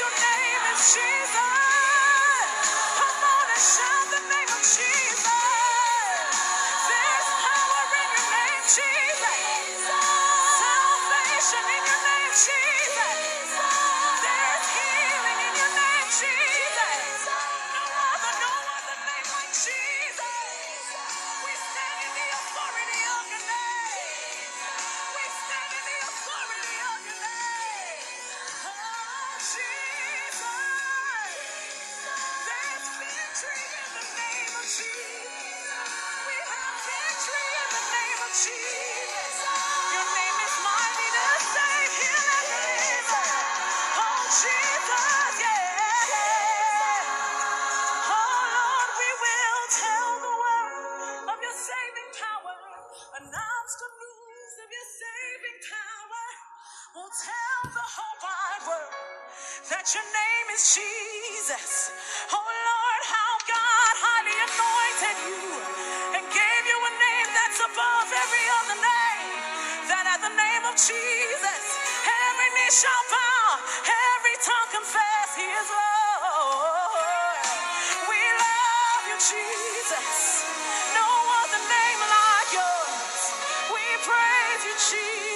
your name is Jesus. Come on and shout the name of Jesus. Power in your name, Jesus. Salvation in your name, Jesus. That your name is Jesus. Oh, Lord, how God of Jesus, every knee shall bow, every tongue confess he is Lord. We love you, Jesus. No other name like yours. We praise you, Jesus.